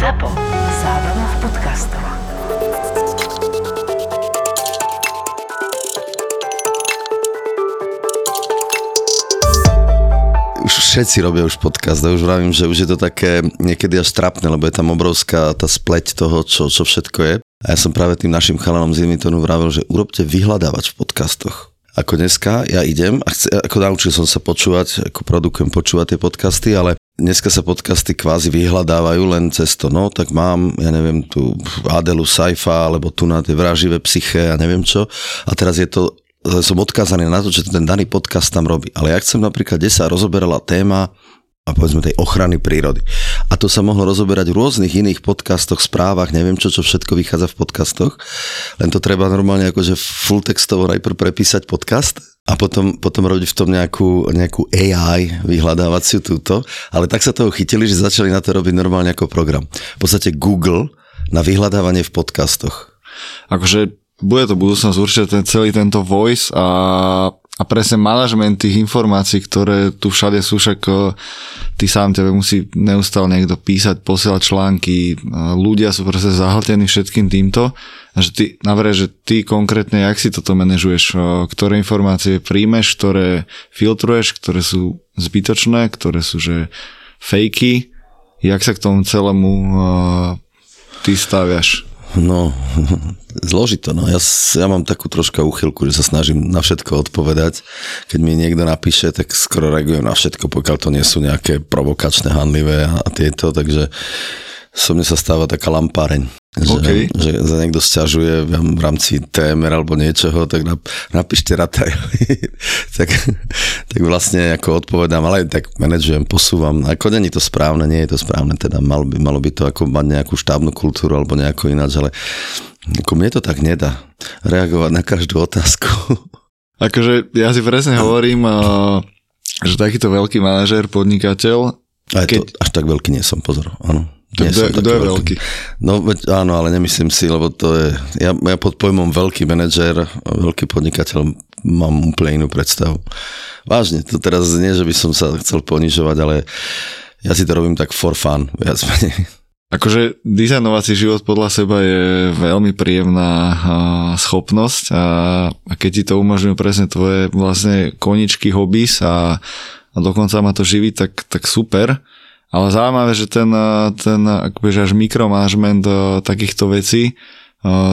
ZAPO. Zábrná v podcastov. všetci robia už podcast, a už vravím, že už je to také niekedy až trapné, lebo je tam obrovská tá spleť toho, čo, čo všetko je. A ja som práve tým našim chalanom z Imitonu vravil, že urobte vyhľadávač v podcastoch. Ako dneska ja idem a chce, ako naučil som sa počúvať, ako produkujem počúvať tie podcasty, ale dneska sa podcasty kvázi vyhľadávajú len cez to, no tak mám, ja neviem, tu Adelu Saifa, alebo tu na tie vraživé psyché a neviem čo. A teraz je to som odkázaný na to, že ten daný podcast tam robí. Ale ja chcem napríklad, kde sa rozoberala téma a povedzme tej ochrany prírody. A to sa mohlo rozoberať v rôznych iných podcastoch, správach, neviem čo, čo všetko vychádza v podcastoch. Len to treba normálne akože full textovo najprv prepísať podcast a potom, potom robiť v tom nejakú, nejakú AI vyhľadávaciu túto. Ale tak sa toho chytili, že začali na to robiť normálne ako program. V podstate Google na vyhľadávanie v podcastoch. Akože bude to budúcnosť určite ten celý tento voice a, a presne manažment tých informácií, ktoré tu všade sú, však e, ty sám tebe musí neustále niekto písať, posielať články, e, ľudia sú proste zahltení všetkým týmto. A že ty, navraj, že ty konkrétne, jak si toto manažuješ, e, ktoré informácie príjmeš, ktoré filtruješ, ktoré sú zbytočné, ktoré sú že fejky, jak sa k tomu celému ty staviaš? No, zložito. No. Ja, ja mám takú troška uchylku, že sa snažím na všetko odpovedať. Keď mi niekto napíše, tak skoro reagujem na všetko, pokiaľ to nie sú nejaké provokačné, handlivé a, a tieto, takže so mne sa stáva taká lampáreň. Že, okay. že za niekto sťažuje v rámci TMR alebo niečoho, tak napíšte rataj. tak, tak vlastne ako odpovedám, ale tak manažujem, posúvam. Ako není to správne, nie je to správne, teda malo by, malo by to ako mať nejakú štábnu kultúru alebo nejako ináč, ale ako mne to tak nedá reagovať na každú otázku. Akože ja si presne hovorím, že takýto veľký manažér, podnikateľ... Aj keď... to, až tak veľký nie som, pozor, áno. Kto, je veľký? No áno, ale nemyslím si, lebo to je, ja, ja pod pojmom veľký manažer, veľký podnikateľ mám úplne inú predstavu. Vážne, to teraz nie, že by som sa chcel ponižovať, ale ja si to robím tak for fun, viac menej. Akože dizajnovací život podľa seba je veľmi príjemná schopnosť a, a keď ti to umožňujú presne tvoje vlastne koničky, hobbies a, a dokonca ma to živí, tak, tak super. Ale zaujímavé, že ten, ten akoby, až mikromanagement e, takýchto vecí, e,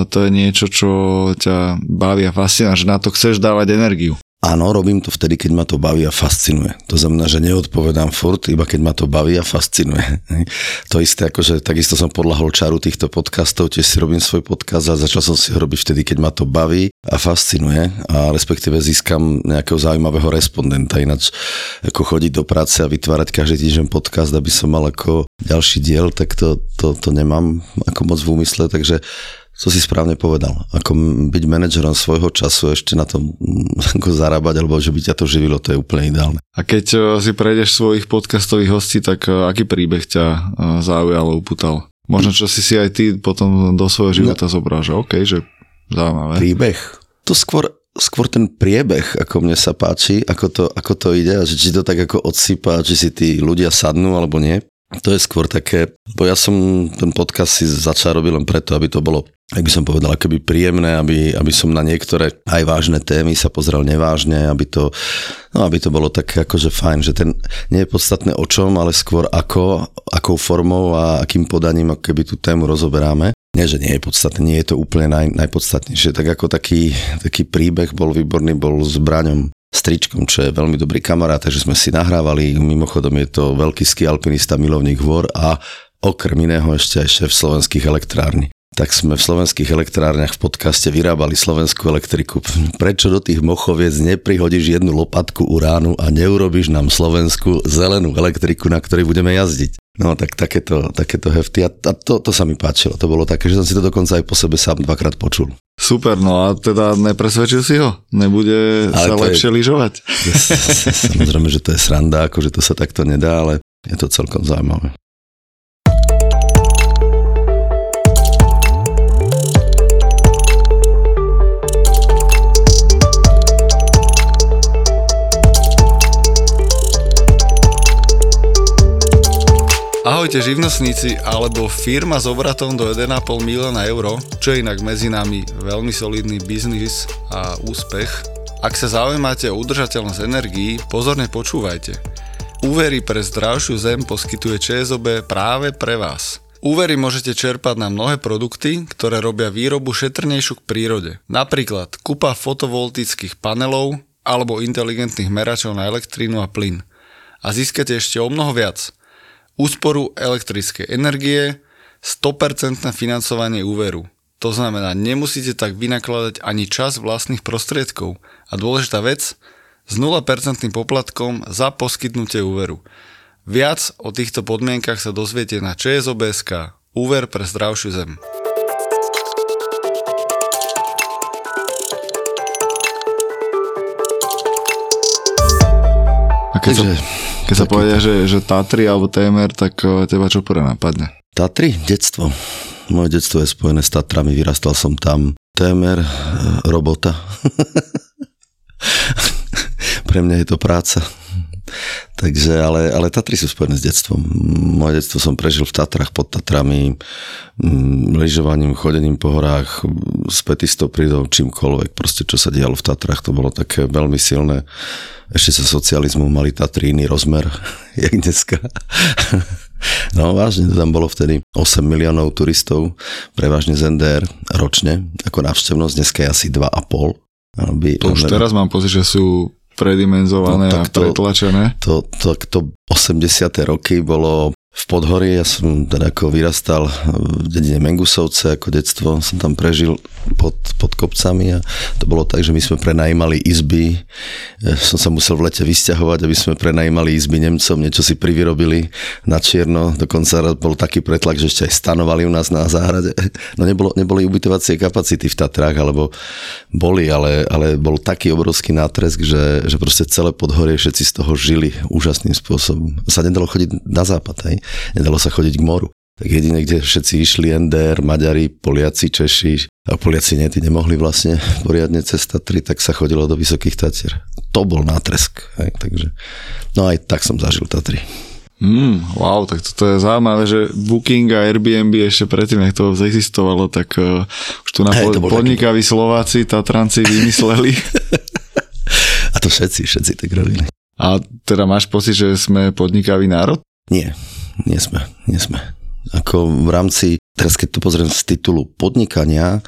to je niečo, čo ťa baví a fascinuje, že na to chceš dávať energiu. Áno, robím to vtedy, keď ma to baví a fascinuje. To znamená, že neodpovedám furt, iba keď ma to baví a fascinuje. To isté, akože takisto som podľahol čaru týchto podcastov, tiež si robím svoj podcast a začal som si ho robiť vtedy, keď ma to baví a fascinuje a respektíve získam nejakého zaujímavého respondenta. Ináč ako chodiť do práce a vytvárať každý týždeň podcast, aby som mal ako ďalší diel, tak to, to, to nemám ako moc v úmysle, takže to si správne povedal. Ako byť manažerom svojho času, ešte na tom ako zarábať, alebo že by ťa to živilo, to je úplne ideálne. A keď e, si prejdeš svojich podcastových hostí, tak e, aký príbeh ťa e, zaujal, uputal? Možno, čo si si aj ty potom do svojho života no. zobráš. OK, že zaujímavé. Príbeh. To skôr, skôr ten priebeh, ako mne sa páči, ako to, ako to ide a že či to tak ako odsypá, či si tí ľudia sadnú alebo nie. To je skôr také, bo ja som ten podcast si začal robiť len preto, aby to bolo, ak by som povedal, akoby príjemné, aby, aby som na niektoré aj vážne témy sa pozrel nevážne, aby to, no, aby to bolo také akože fajn, že ten nie je podstatné o čom, ale skôr ako, akou formou a akým podaním, keby tú tému rozoberáme. Nie, že nie je podstatné, nie je to úplne naj, najpodstatnejšie. Tak ako taký, taký príbeh bol výborný, bol s Braňom stričkom, čo je veľmi dobrý kamarát, takže sme si nahrávali. Mimochodom je to veľký ski alpinista, milovník vor a okrem iného ešte aj šéf slovenských elektrární. Tak sme v slovenských elektrárniach v podcaste vyrábali slovenskú elektriku. Prečo do tých mochoviec neprihodíš jednu lopatku uránu a neurobiš nám slovenskú zelenú elektriku, na ktorej budeme jazdiť? No tak takéto, takéto hefty a to, to sa mi páčilo. To bolo také, že som si to dokonca aj po sebe sám dvakrát počul. Super, no a teda nepresvedčil si ho? Nebude ale sa lepšie je, lyžovať? Samozrejme, že to je sranda, akože to sa takto nedá, ale je to celkom zaujímavé. Ahojte živnostníci alebo firma s obratom do 1,5 milióna eur, čo je inak medzi nami veľmi solidný biznis a úspech. Ak sa zaujímate o udržateľnosť energií, pozorne počúvajte. Úvery pre zdravšiu zem poskytuje ČSOB práve pre vás. Úvery môžete čerpať na mnohé produkty, ktoré robia výrobu šetrnejšiu k prírode. Napríklad kúpa fotovoltických panelov alebo inteligentných meračov na elektrínu a plyn. A získate ešte o mnoho viac. Úsporu elektrickej energie, 100% financovanie úveru. To znamená, nemusíte tak vynakladať ani čas vlastných prostriedkov. A dôležitá vec, s 0% poplatkom za poskytnutie úveru. Viac o týchto podmienkach sa dozviete na ČSOBSK, úver pre zdravšiu zem. A keď, Takže, sa, keď sa povedia, že, že Tatry alebo TMR, tak eh, teba čo prvé napadne? Tatry, detstvo. Moje detstvo je spojené s Tatrami, vyrastal som tam. Témer, e, robota. Pre mňa je to práca. Takže, ale, ale Tatry sú spojené s detstvom. Moje detstvo som prežil v Tatrach, pod Tatrami, mm, lyžovaním, chodením po horách, s petistou prídou, čímkoľvek, proste čo sa dialo v Tatrach, to bolo také veľmi silné. Ešte sa socializmu mali Tatry iný rozmer, jak dneska. No vážne, to tam bolo vtedy 8 miliónov turistov, prevažne z NDR ročne, ako návštevnosť, dneska je asi 2,5. Aby, To už teraz mám pocit, že sú predimenzované No, a to- pretlačené. to, to, to 80. roky bolo v Podhorí, ja som teda ako vyrastal v dedine Mengusovce, ako detstvo som tam prežil pod, pod kopcami a to bolo tak, že my sme prenajímali izby, som sa musel v lete vysťahovať, aby sme prenajímali izby Nemcom, niečo si privyrobili na čierno, dokonca bol taký pretlak, že ešte aj stanovali u nás na záhrade. No nebolo, neboli ubytovacie kapacity v Tatrách, alebo boli, ale, ale bol taký obrovský nátresk, že, že proste celé podhorie všetci z toho žili úžasným spôsobom. Sa nedalo chodiť na západ, hej? Nedalo sa chodiť k moru. Tak jedine, kde všetci išli NDR, Maďari, Poliaci, Češi, a Poliaci nie, tí nemohli vlastne poriadne cez Tatry, tak sa chodilo do Vysokých Tatier. To bol nátresk. Hej? Takže, no aj tak som zažil Tatry. Mm, wow, tak toto je zaujímavé, že Booking a Airbnb ešte predtým, jak to existovalo, tak uh, už tu na to bol podnikaví Slováci, Tatranci vymysleli. A to všetci, všetci tak robili. A teda máš pocit, že sme podnikavý národ? Nie, nie sme, nie sme. Ako v rámci, teraz keď to pozriem z titulu podnikania,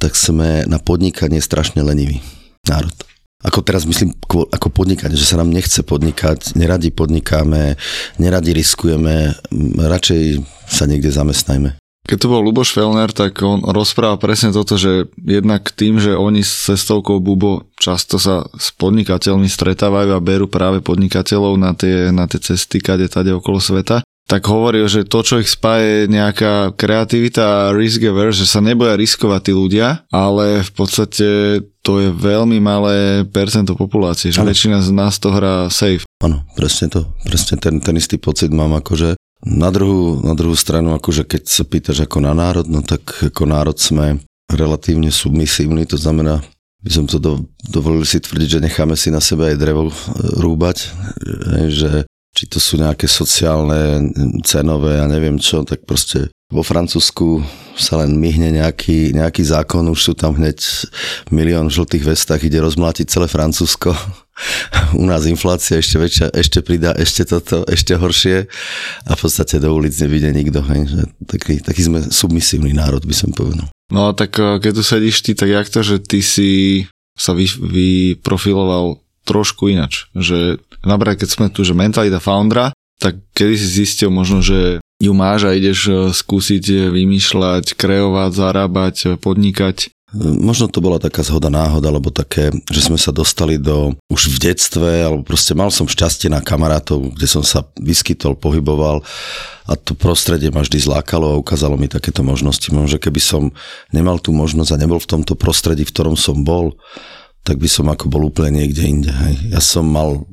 tak sme na podnikanie strašne leniví národ. Ako teraz myslím ako podnikanie, že sa nám nechce podnikať, neradi podnikáme, neradi riskujeme, radšej sa niekde zamestnajme. Keď to bol Luboš Felner, tak on rozpráva presne toto, že jednak tým, že oni s cestovkou Bubo často sa s podnikateľmi stretávajú a berú práve podnikateľov na tie, na tie cesty, kade tade okolo sveta, tak hovoril, že to, čo ich spáje, je nejaká kreativita a risk averse, že sa neboja riskovať tí ľudia, ale v podstate to je veľmi malé percento populácie, že Áno. väčšina z nás to hrá safe. Áno, presne to. Presne ten, ten istý pocit mám, akože na druhú, na druhú stranu, akože keď sa pýtaš ako na národ, no tak ako národ sme relatívne submisívni, to znamená, by som to do, dovolil si tvrdiť, že necháme si na sebe aj drevo rúbať, že či to sú nejaké sociálne, cenové a neviem čo, tak proste vo Francúzsku sa len myhne nejaký, nejaký zákon, už sú tam hneď milión v žltých vestách, ide rozmlátiť celé Francúzsko. U nás inflácia ešte väčšia, ešte pridá ešte toto, ešte horšie a v podstate do ulic nevidie nikto. Hej, že taký, taký sme submisívny národ, by som povedal. No a tak eh, keď tu sedíš ty, tak jak to, že ty si sa vy, vyprofiloval trošku inač. Že napríklad keď sme tu, že mentalita foundera, tak kedy si zistil možno, že ju máš a ideš eh, skúsiť eh, vymýšľať, kreovať, zarábať, eh, podnikať. Možno to bola taká zhoda náhoda, alebo také, že sme sa dostali do, už v detstve, alebo proste mal som šťastie na kamarátov, kde som sa vyskytol, pohyboval a to prostredie ma vždy zlákalo a ukázalo mi takéto možnosti. Možno, že keby som nemal tú možnosť a nebol v tomto prostredí, v ktorom som bol, tak by som ako bol úplne niekde inde. Hej. Ja som mal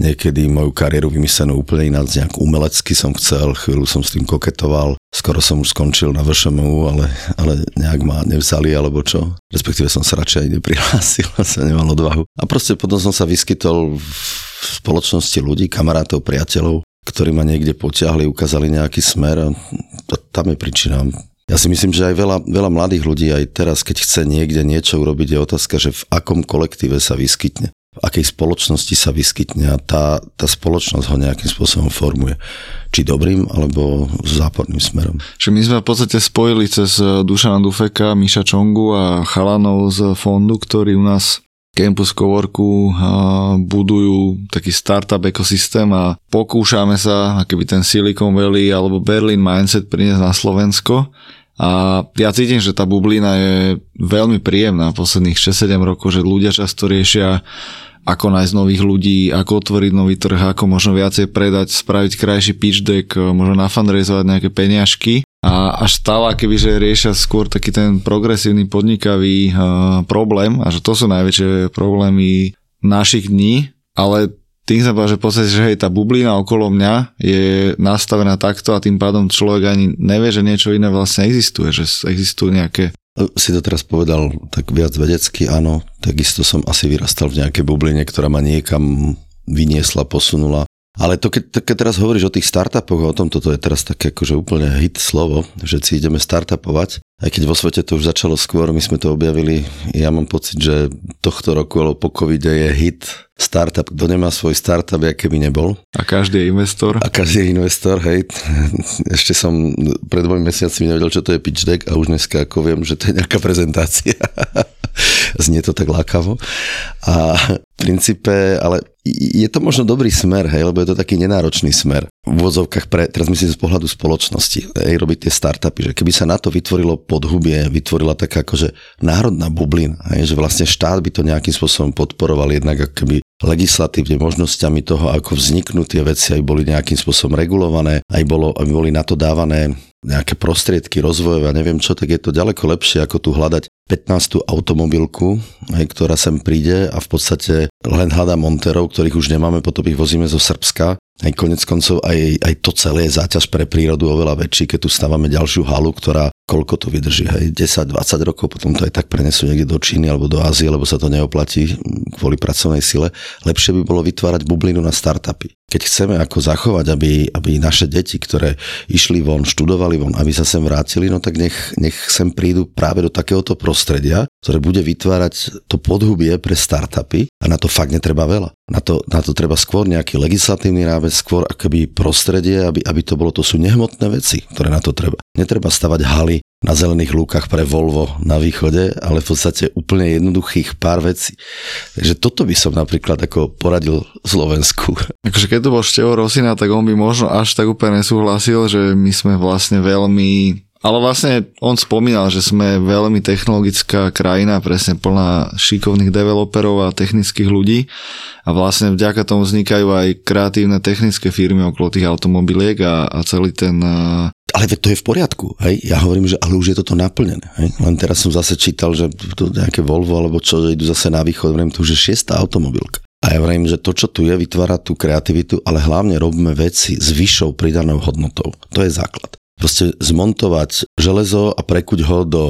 niekedy moju kariéru vymyslenú úplne ináč, nejak umelecky som chcel, chvíľu som s tým koketoval, skoro som už skončil na VŠMU, ale, ale nejak ma nevzali alebo čo. Respektíve som sa radšej aj neprihlásil, som nemal odvahu. A proste potom som sa vyskytol v spoločnosti ľudí, kamarátov, priateľov, ktorí ma niekde potiahli, ukázali nejaký smer a tam je príčina. Ja si myslím, že aj veľa, veľa mladých ľudí aj teraz, keď chce niekde niečo urobiť, je otázka, že v akom kolektíve sa vyskytne v akej spoločnosti sa vyskytne a tá, tá spoločnosť ho nejakým spôsobom formuje. Či dobrým, alebo záporným smerom. Že my sme v podstate spojili cez Dušana Dufeka, Miša Čongu a chalanov z fondu, ktorý u nás Campus Coworku budujú taký startup ekosystém a pokúšame sa, keby ten Silicon Valley alebo Berlin mindset priniesť na Slovensko. A ja cítim, že tá bublina je veľmi príjemná posledných 6-7 rokov, že ľudia často riešia ako nájsť nových ľudí, ako otvoriť nový trh, ako možno viacej predať, spraviť krajší pitch deck, možno nafundraizovať nejaké peniažky. A až stále, keby že riešia skôr taký ten progresívny podnikavý uh, problém a že to sú najväčšie problémy našich dní, ale tým sa povedal, že v podstate, že hej, tá bublina okolo mňa je nastavená takto a tým pádom človek ani nevie, že niečo iné vlastne existuje, že existujú nejaké si to teraz povedal tak viac vedecky, áno, takisto som asi vyrastal v nejakej bubline, ktorá ma niekam vyniesla, posunula ale to keď, keď teraz hovoríš o tých startupoch, o tom toto je teraz také akože úplne hit slovo, že si ideme startupovať, aj keď vo svete to už začalo skôr, my sme to objavili, ja mám pocit, že tohto roku alebo po covide je hit startup, kto nemá svoj startup, aké by nebol. A každý je investor. A každý je investor, hej. Ešte som pred dvomi mesiacmi nevedel, čo to je pitch deck a už dneska ako viem, že to je nejaká prezentácia. Znie to tak lákavo. A v princípe, ale je to možno dobrý smer, hej, lebo je to taký nenáročný smer. V úvodzovkách pre, teraz myslím z pohľadu spoločnosti, hej, robiť tie startupy, že keby sa na to vytvorilo podhubie, vytvorila taká akože národná bublina, hej, že vlastne štát by to nejakým spôsobom podporoval jednak ako keby legislatívne možnosťami toho, ako vzniknú tie veci, aj boli nejakým spôsobom regulované, aj bolo, aby boli na to dávané nejaké prostriedky rozvojové a neviem čo, tak je to ďaleko lepšie ako tu hľadať 15. automobilku, aj, ktorá sem príde a v podstate len hľadá monterov, ktorých už nemáme, potom ich vozíme zo Srbska. Aj konec koncov aj, aj to celé je záťaž pre prírodu oveľa väčší, keď tu stávame ďalšiu halu, ktorá koľko to vydrží, hej, 10-20 rokov, potom to aj tak prenesú niekde do Číny alebo do Ázie, lebo sa to neoplatí kvôli pracovnej sile. Lepšie by bolo vytvárať bublinu na startupy keď chceme ako zachovať, aby, aby naše deti, ktoré išli von, študovali von, aby sa sem vrátili, no tak nech, nech sem prídu práve do takéhoto prostredia, ktoré bude vytvárať to podhubie pre startupy a na to fakt netreba veľa. Na to, na to treba skôr nejaký legislatívny rámec, skôr akoby prostredie, aby, aby to bolo, to sú nehmotné veci, ktoré na to treba. Netreba stavať haly na zelených lúkach pre Volvo na východe, ale v podstate úplne jednoduchých pár vecí. Takže toto by som napríklad ako poradil Slovensku. Akože keď to bol Števo Rosina, tak on by možno až tak úplne nesúhlasil, že my sme vlastne veľmi ale vlastne on spomínal, že sme veľmi technologická krajina, presne plná šikovných developerov a technických ľudí a vlastne vďaka tomu vznikajú aj kreatívne technické firmy okolo tých automobiliek a, a celý ten ale to je v poriadku, hej? Ja hovorím, že ale už je toto naplnené, hej? Len teraz som zase čítal, že to nejaké Volvo alebo čo, že idú zase na východ, hovorím, to už je šiestá automobilka. A ja hovorím, že to, čo tu je, vytvára tú kreativitu, ale hlavne robíme veci s vyššou pridanou hodnotou. To je základ proste zmontovať železo a prekuť ho do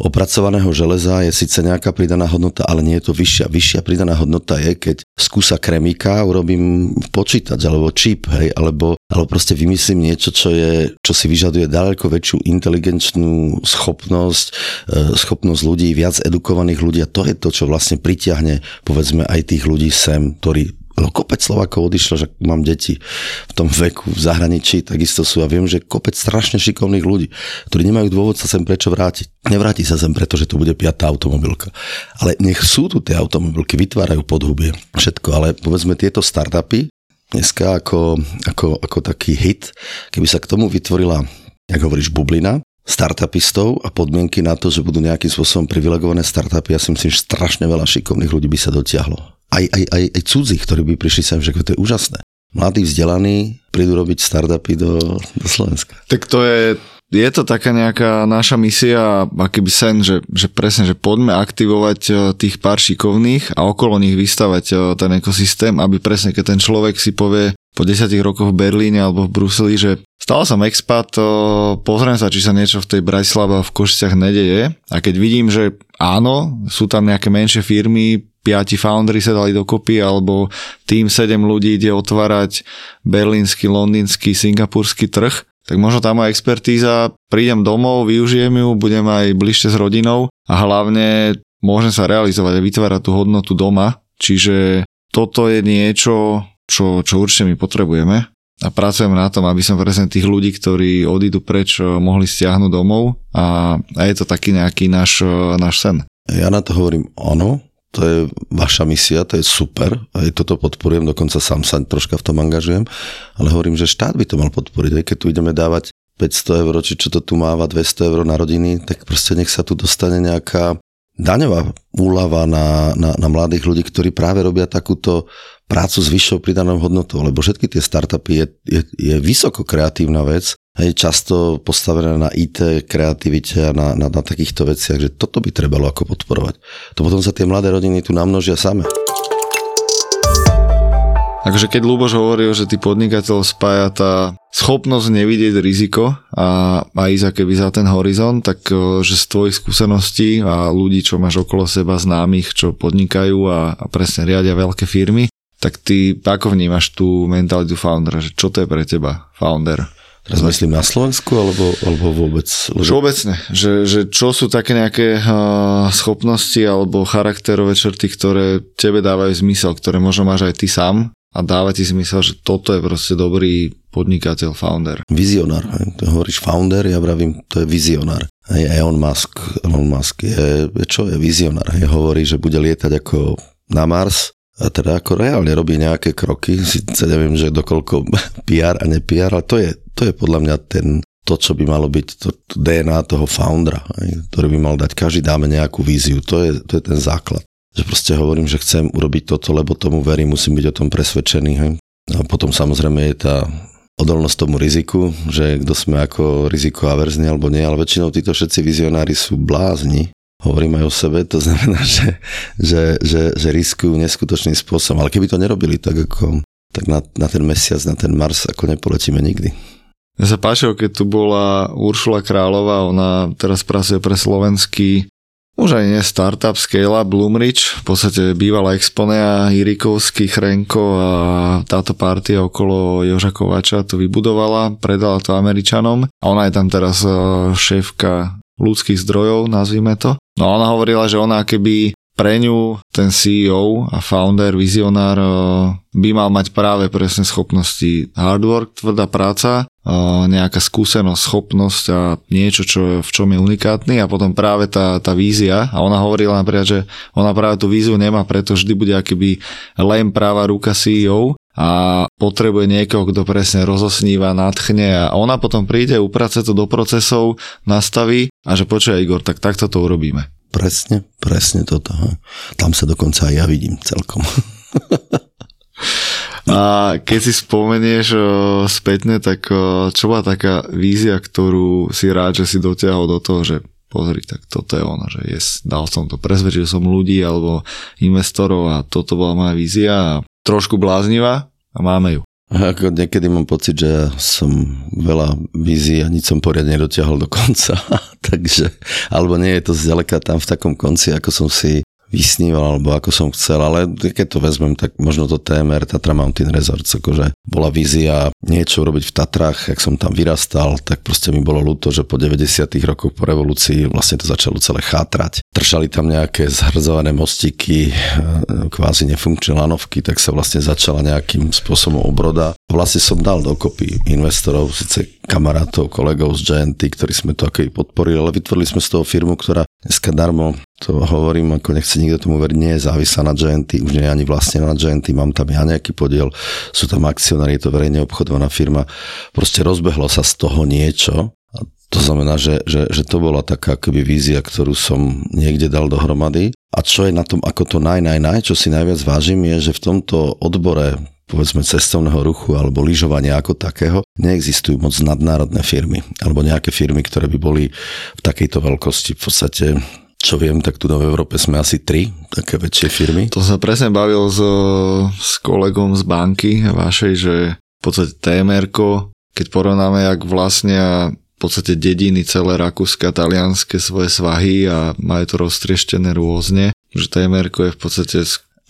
opracovaného železa je síce nejaká pridaná hodnota, ale nie je to vyššia. Vyššia pridaná hodnota je, keď skúsa kremíka urobím počítač alebo čip, hej, alebo, alebo proste vymyslím niečo, čo, je, čo si vyžaduje ďaleko väčšiu inteligenčnú schopnosť, e, schopnosť ľudí, viac edukovaných ľudí a to je to, čo vlastne pritiahne povedzme aj tých ľudí sem, ktorí lebo kopec Slovákov odišlo, že mám deti v tom veku v zahraničí, takisto sú a viem, že kopec strašne šikovných ľudí, ktorí nemajú dôvod sa sem prečo vrátiť. Nevráti sa sem preto, že to bude piatá automobilka. Ale nech sú tu tie automobilky, vytvárajú podhubie, všetko, ale povedzme tieto startupy, dneska ako, ako, ako taký hit, keby sa k tomu vytvorila, jak hovoríš, bublina, startupistov a podmienky na to, že budú nejakým spôsobom privilegované startupy, ja si myslím, že strašne veľa šikovných ľudí by sa dotiahlo aj, aj, aj, aj cudzích, ktorí by prišli sem, že to je úžasné. Mladí vzdelaní prídu robiť startupy do, do Slovenska. Tak to je, je to taká nejaká naša misia, akýby sen, že, že presne, že poďme aktivovať e, tých pár šikovných a okolo nich vystavať e, ten ekosystém, aby presne keď ten človek si povie po desiatich rokoch v Berlíne alebo v Bruseli, že stal som expat, e, pozriem sa, či sa niečo v tej Bratislava v Košiciach nedeje a keď vidím, že áno, sú tam nejaké menšie firmy, piati foundry sa dali dokopy, alebo tým 7 ľudí ide otvárať berlínsky, londýnsky, singapurský trh, tak možno tá moja expertíza, prídem domov, využijem ju, budem aj bližšie s rodinou a hlavne môžem sa realizovať a vytvárať tú hodnotu doma, čiže toto je niečo, čo, čo určite my potrebujeme a pracujem na tom, aby som presne tých ľudí, ktorí odídu preč, mohli stiahnuť domov a, a je to taký nejaký náš, náš sen. Ja na to hovorím ono, to je vaša misia, to je super, aj toto podporujem, dokonca sám sa troška v tom angažujem, ale hovorím, že štát by to mal podporiť, aj keď tu ideme dávať 500 eur, či čo to tu máva, 200 eur na rodiny, tak proste nech sa tu dostane nejaká daňová úlava na, na, na mladých ľudí, ktorí práve robia takúto prácu s vyššou pridanou hodnotou, lebo všetky tie startupy je, je, je vysoko kreatívna vec, hej, často postavené na IT, kreativite a na, na, na takýchto veciach, že toto by trebalo ako podporovať. To potom sa tie mladé rodiny tu namnožia same. Takže keď Luboš hovoril, že ty podnikateľ spája tá schopnosť nevidieť riziko a, a ísť keby za ten horizont, tak že z tvojich skúseností a ľudí, čo máš okolo seba známych, čo podnikajú a, a presne riadia veľké firmy, tak ty ako vnímaš tú mentalitu foundera, že čo to je pre teba founder? Teraz myslím na Slovensku alebo, alebo vôbec? Všeobecne, že, že čo sú také nejaké uh, schopnosti alebo charakterové črty, ktoré tebe dávajú zmysel, ktoré možno máš aj ty sám a dáva ti zmysel, že toto je proste dobrý podnikateľ, founder. Vizionár. To hovoríš founder, ja vravím, to je vizionár. Hej, Elon Musk, Elon Musk je, čo je vizionár? Hej, hovorí, že bude lietať ako na Mars, a teda ako reálne robí nejaké kroky, síce neviem, že dokoľko PR a ne PR, ale to je, to je podľa mňa ten, to, čo by malo byť to, to DNA toho foundera, ktorý by mal dať, každý dáme nejakú víziu, to je, to je ten základ že proste hovorím, že chcem urobiť toto, lebo tomu verím, musím byť o tom presvedčený. Hej. A potom samozrejme je tá odolnosť tomu riziku, že kto sme ako riziko averzný alebo nie, ale väčšinou títo všetci vizionári sú blázni, hovorím aj o sebe, to znamená, že, že, že, že riskujú neskutočným spôsobom. Ale keby to nerobili, tak ako tak na, na ten mesiac, na ten Mars ako nepoletíme nikdy. Mne sa páčilo, keď tu bola Uršula Králová, ona teraz pracuje pre slovenský už aj nie startup, scale Bloomridge, v podstate bývalá Exponea, Irikovský, Chrenko a táto partia okolo Joža Kovača to vybudovala, predala to Američanom a ona je tam teraz e, šéfka ľudských zdrojov, nazvime to. No a ona hovorila, že ona keby pre ňu ten CEO a founder, vizionár eh, by mal mať práve presne schopnosti. Hard work, tvrdá práca, eh, nejaká skúsenosť, schopnosť a niečo, čo, v čom je unikátny. A potom práve tá, tá vízia. A ona hovorila napríklad, že ona práve tú víziu nemá, preto vždy bude akoby len práva ruka CEO a potrebuje niekoho, kto presne rozosníva, nadchne a ona potom príde, uprace to do procesov, nastaví a že počuje Igor, tak takto to urobíme. Presne, presne toto. Tam sa dokonca aj ja vidím celkom. A keď si spomenieš spätne, tak čo bola taká vízia, ktorú si rád, že si dotiahol do toho, že pozri, tak toto je ono, že yes, dal som to, presvedčil som ľudí alebo investorov a toto bola moja vízia a trošku bláznivá a máme ju. Ako niekedy mám pocit, že som veľa vízií a nič som poriadne dotiahol do konca. Takže, alebo nie je to zďaleka tam v takom konci, ako som si vysníval, alebo ako som chcel, ale keď to vezmem, tak možno to TMR, Tatra Mountain Resorts, akože bola vízia niečo robiť v Tatrách, jak som tam vyrastal, tak proste mi bolo ľúto, že po 90 rokoch po revolúcii vlastne to začalo celé chátrať. Tršali tam nejaké zhrdzované mostiky, e, kvázi nefunkčné lanovky, tak sa vlastne začala nejakým spôsobom obroda. Vlastne som dal dokopy investorov, síce kamarátov, kolegov z GNT, ktorí sme to ako podporili, ale vytvorili sme z toho firmu, ktorá dneska darmo to hovorím, ako nechce nikto tomu veriť, nie je závislá na GNT, už nie je ani vlastne na GNT, mám tam ja nejaký podiel, sú tam akcionári, je to verejne obchodovaná firma. Proste rozbehlo sa z toho niečo, to znamená, že, že, že to bola taká akoby vízia, ktorú som niekde dal dohromady. A čo je na tom ako to naj, naj, naj, čo si najviac vážim, je, že v tomto odbore povedzme cestovného ruchu alebo lyžovania ako takého, neexistujú moc nadnárodné firmy alebo nejaké firmy, ktoré by boli v takejto veľkosti v podstate čo viem, tak tu v Európe sme asi tri také väčšie firmy. To sa presne bavil s, s kolegom z banky vašej, že v podstate tmr keď porovnáme, jak vlastne v podstate dediny celé Rakúska, Talianske svoje svahy a majú to roztrieštené rôzne, že TMR je v podstate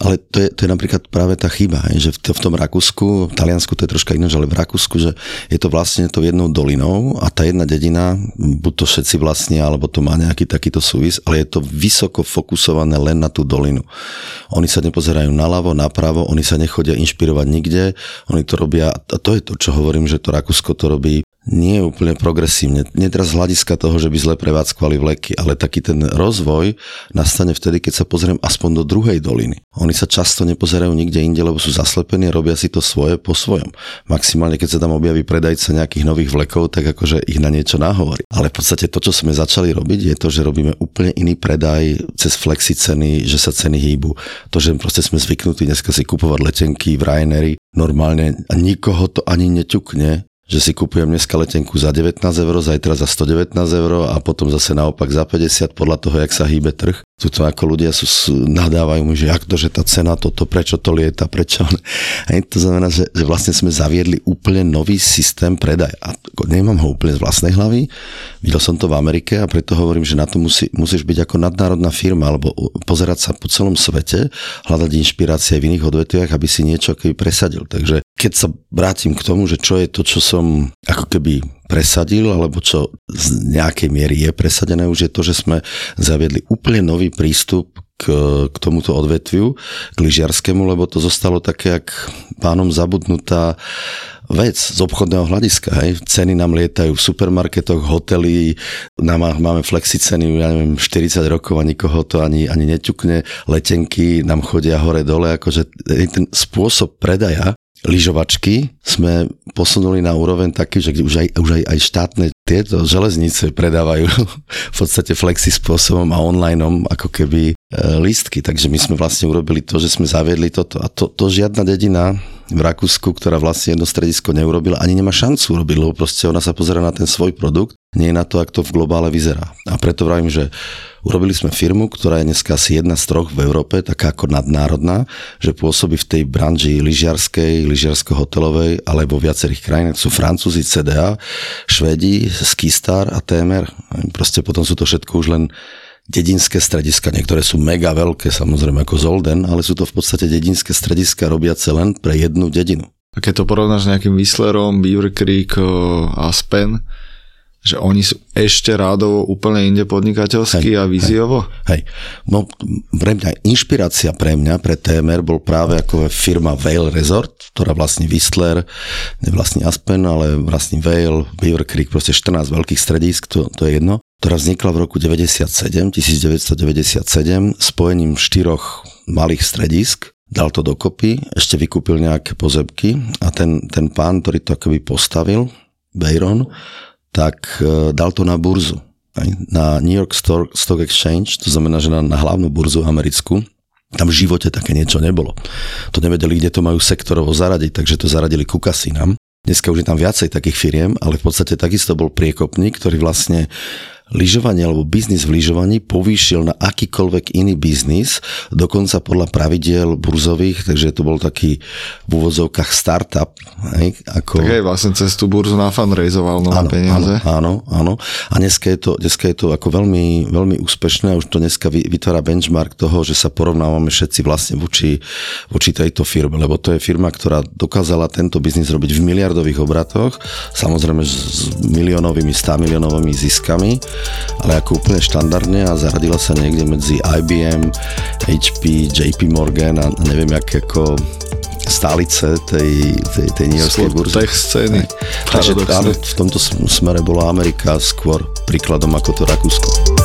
ale to je, to je napríklad práve tá chyba, že v, v tom Rakúsku, v Taliansku to je troška iné, ale v Rakúsku, že je to vlastne to jednou dolinou a tá jedna dedina, buď to všetci vlastne, alebo to má nejaký takýto súvis, ale je to vysoko fokusované len na tú dolinu. Oni sa nepozerajú naľavo, napravo, oni sa nechodia inšpirovať nikde, oni to robia, a to je to, čo hovorím, že to Rakúsko to robí nie je úplne progresívne. Nie teraz z hľadiska toho, že by zle prevádzkovali vleky, ale taký ten rozvoj nastane vtedy, keď sa pozriem aspoň do druhej doliny. Oni sa často nepozerajú nikde inde, lebo sú zaslepení a robia si to svoje po svojom. Maximálne, keď sa tam objaví predajca nejakých nových vlekov, tak akože ich na niečo nahovorí. Ale v podstate to, čo sme začali robiť, je to, že robíme úplne iný predaj cez flexi ceny, že sa ceny hýbu. To, že proste sme zvyknutí dneska si kupovať letenky v Ryanairi, normálne a nikoho to ani neťukne, že si kupujem dneska letenku za 19 eur, zajtra za 119 eur a potom zase naopak za 50 podľa toho, jak sa hýbe trh. Tu to ako ľudia sú, nadávajú mi, že jak to, že tá cena toto, prečo to lieta, prečo. A to znamená, že, že vlastne sme zaviedli úplne nový systém predaj. A nemám ho úplne z vlastnej hlavy, videl som to v Amerike a preto hovorím, že na to musí, musíš byť ako nadnárodná firma alebo pozerať sa po celom svete, hľadať inšpirácie v iných odvetviach, aby si niečo keby presadil. Takže keď sa vrátim k tomu, že čo je to, čo som ako keby presadil, alebo čo z nejakej miery je presadené, už je to, že sme zaviedli úplne nový prístup k, k tomuto odvetviu, k lyžiarskému, lebo to zostalo také, jak pánom zabudnutá vec z obchodného hľadiska. Hej. Ceny nám lietajú v supermarketoch, hotely, nám máme flexi ceny, ja neviem, 40 rokov a nikoho to ani, ani neťukne, letenky nám chodia hore-dole, akože ten spôsob predaja lyžovačky sme posunuli na úroveň taký, že už aj, už aj, aj štátne tieto železnice predávajú v podstate flexi spôsobom a online ako keby e, lístky. Takže my sme vlastne urobili to, že sme zaviedli toto. A to, to žiadna dedina v Rakúsku, ktorá vlastne jedno stredisko neurobila, ani nemá šancu urobiť, lebo proste ona sa pozera na ten svoj produkt, nie na to, ako to v globále vyzerá. A preto vravím, že Urobili sme firmu, ktorá je dneska asi jedna z troch v Európe, taká ako nadnárodná, že pôsobí v tej branži lyžiarskej, lyžiarsko-hotelovej, ale vo viacerých krajinách. Sú Francúzi, CDA, Švedi, Skistar a TMR. Proste potom sú to všetko už len dedinské strediska, niektoré sú mega veľké, samozrejme ako Zolden, ale sú to v podstate dedinské strediska robiace len pre jednu dedinu. A keď to porovnáš s nejakým Whistlerom, Beaver Creek, Aspen, že oni sú ešte rádovo úplne inde podnikateľsky a víziovo? Hej, hej. No, pre mňa, inšpirácia pre mňa, pre TMR bol práve ako firma Vale Resort, ktorá vlastní Whistler, ne vlastní Aspen, ale vlastní Vale, Beaver Creek, proste 14 veľkých stredísk, to, to je jedno, ktorá vznikla v roku 97, 1997, spojením štyroch malých stredísk, dal to dokopy, ešte vykúpil nejaké pozemky a ten, ten pán, ktorý to akoby postavil, Bayron, tak e, dal to na burzu. Na New York Stock Exchange, to znamená, že na, na hlavnú burzu americkú, tam v živote také niečo nebolo. To nevedeli, kde to majú sektorovo zaradiť, takže to zaradili ku kasínam. Dneska už je tam viacej takých firiem, ale v podstate takisto bol priekopník, ktorý vlastne lyžovanie alebo biznis v lyžovaní povýšil na akýkoľvek iný biznis, dokonca podľa pravidiel burzových, takže to bol taký v úvodzovkách startup. Hej, ako... Tak aj vlastne cez tú burzu nafanrejzoval nové áno, peniaze. Áno, áno. A dneska je to, dneska je to ako veľmi, veľmi úspešné a už to dneska vytvára benchmark toho, že sa porovnávame všetci vlastne voči, voči tejto firme, lebo to je firma, ktorá dokázala tento biznis robiť v miliardových obratoch, samozrejme s miliónovými, 100 miliónovými ziskami ale ako úplne štandardne a zaradila sa niekde medzi IBM, HP, JP Morgan a neviem, jak ako stálice tej, tej, tej New Yorkskej burzy. tech scény. Takže áno, v tomto smere bola Amerika skôr príkladom ako to Rakúsko.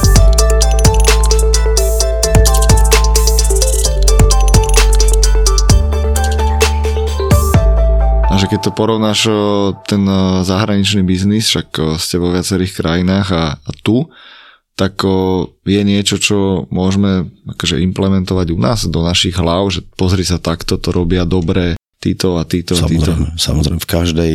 Porovnáš ten zahraničný biznis, však ste vo viacerých krajinách a, a tu, tak je niečo, čo môžeme akože implementovať u nás do našich hlav, že pozri sa takto, to robia dobre títo a títo a títo. Samozrejme, v každej,